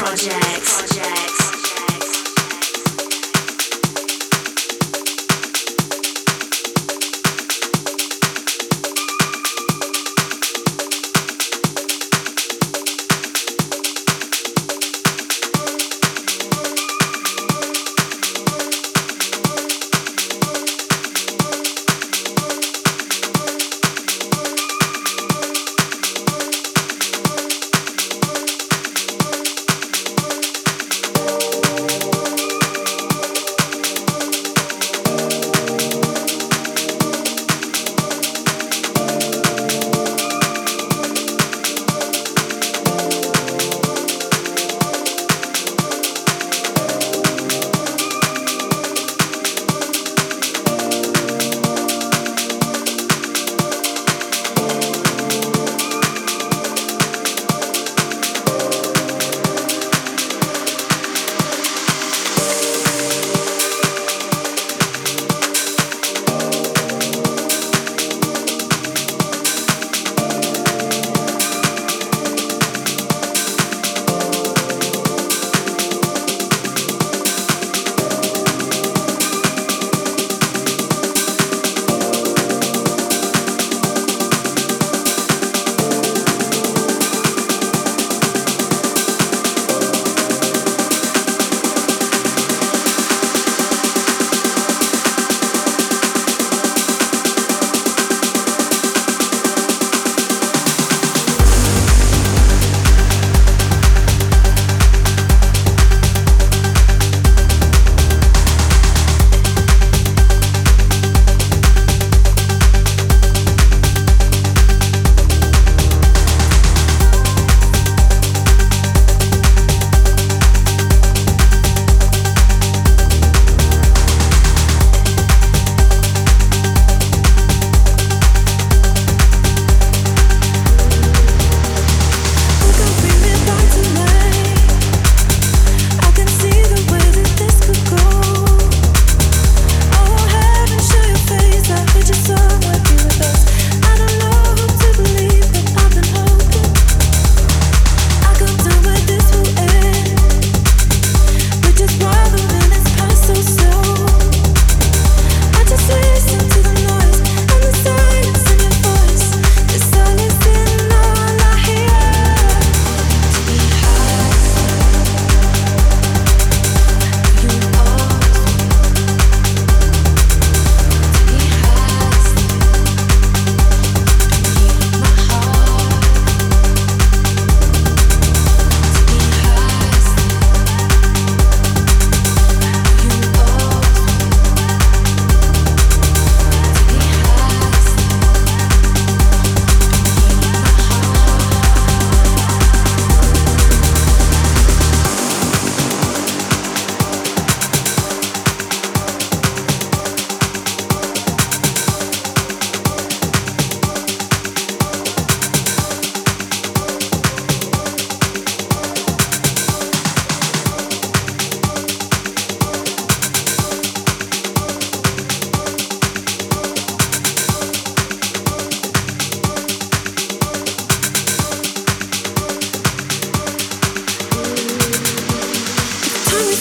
projects. project.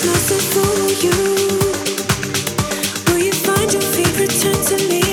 It's for you. Will you find your feet, turn to me?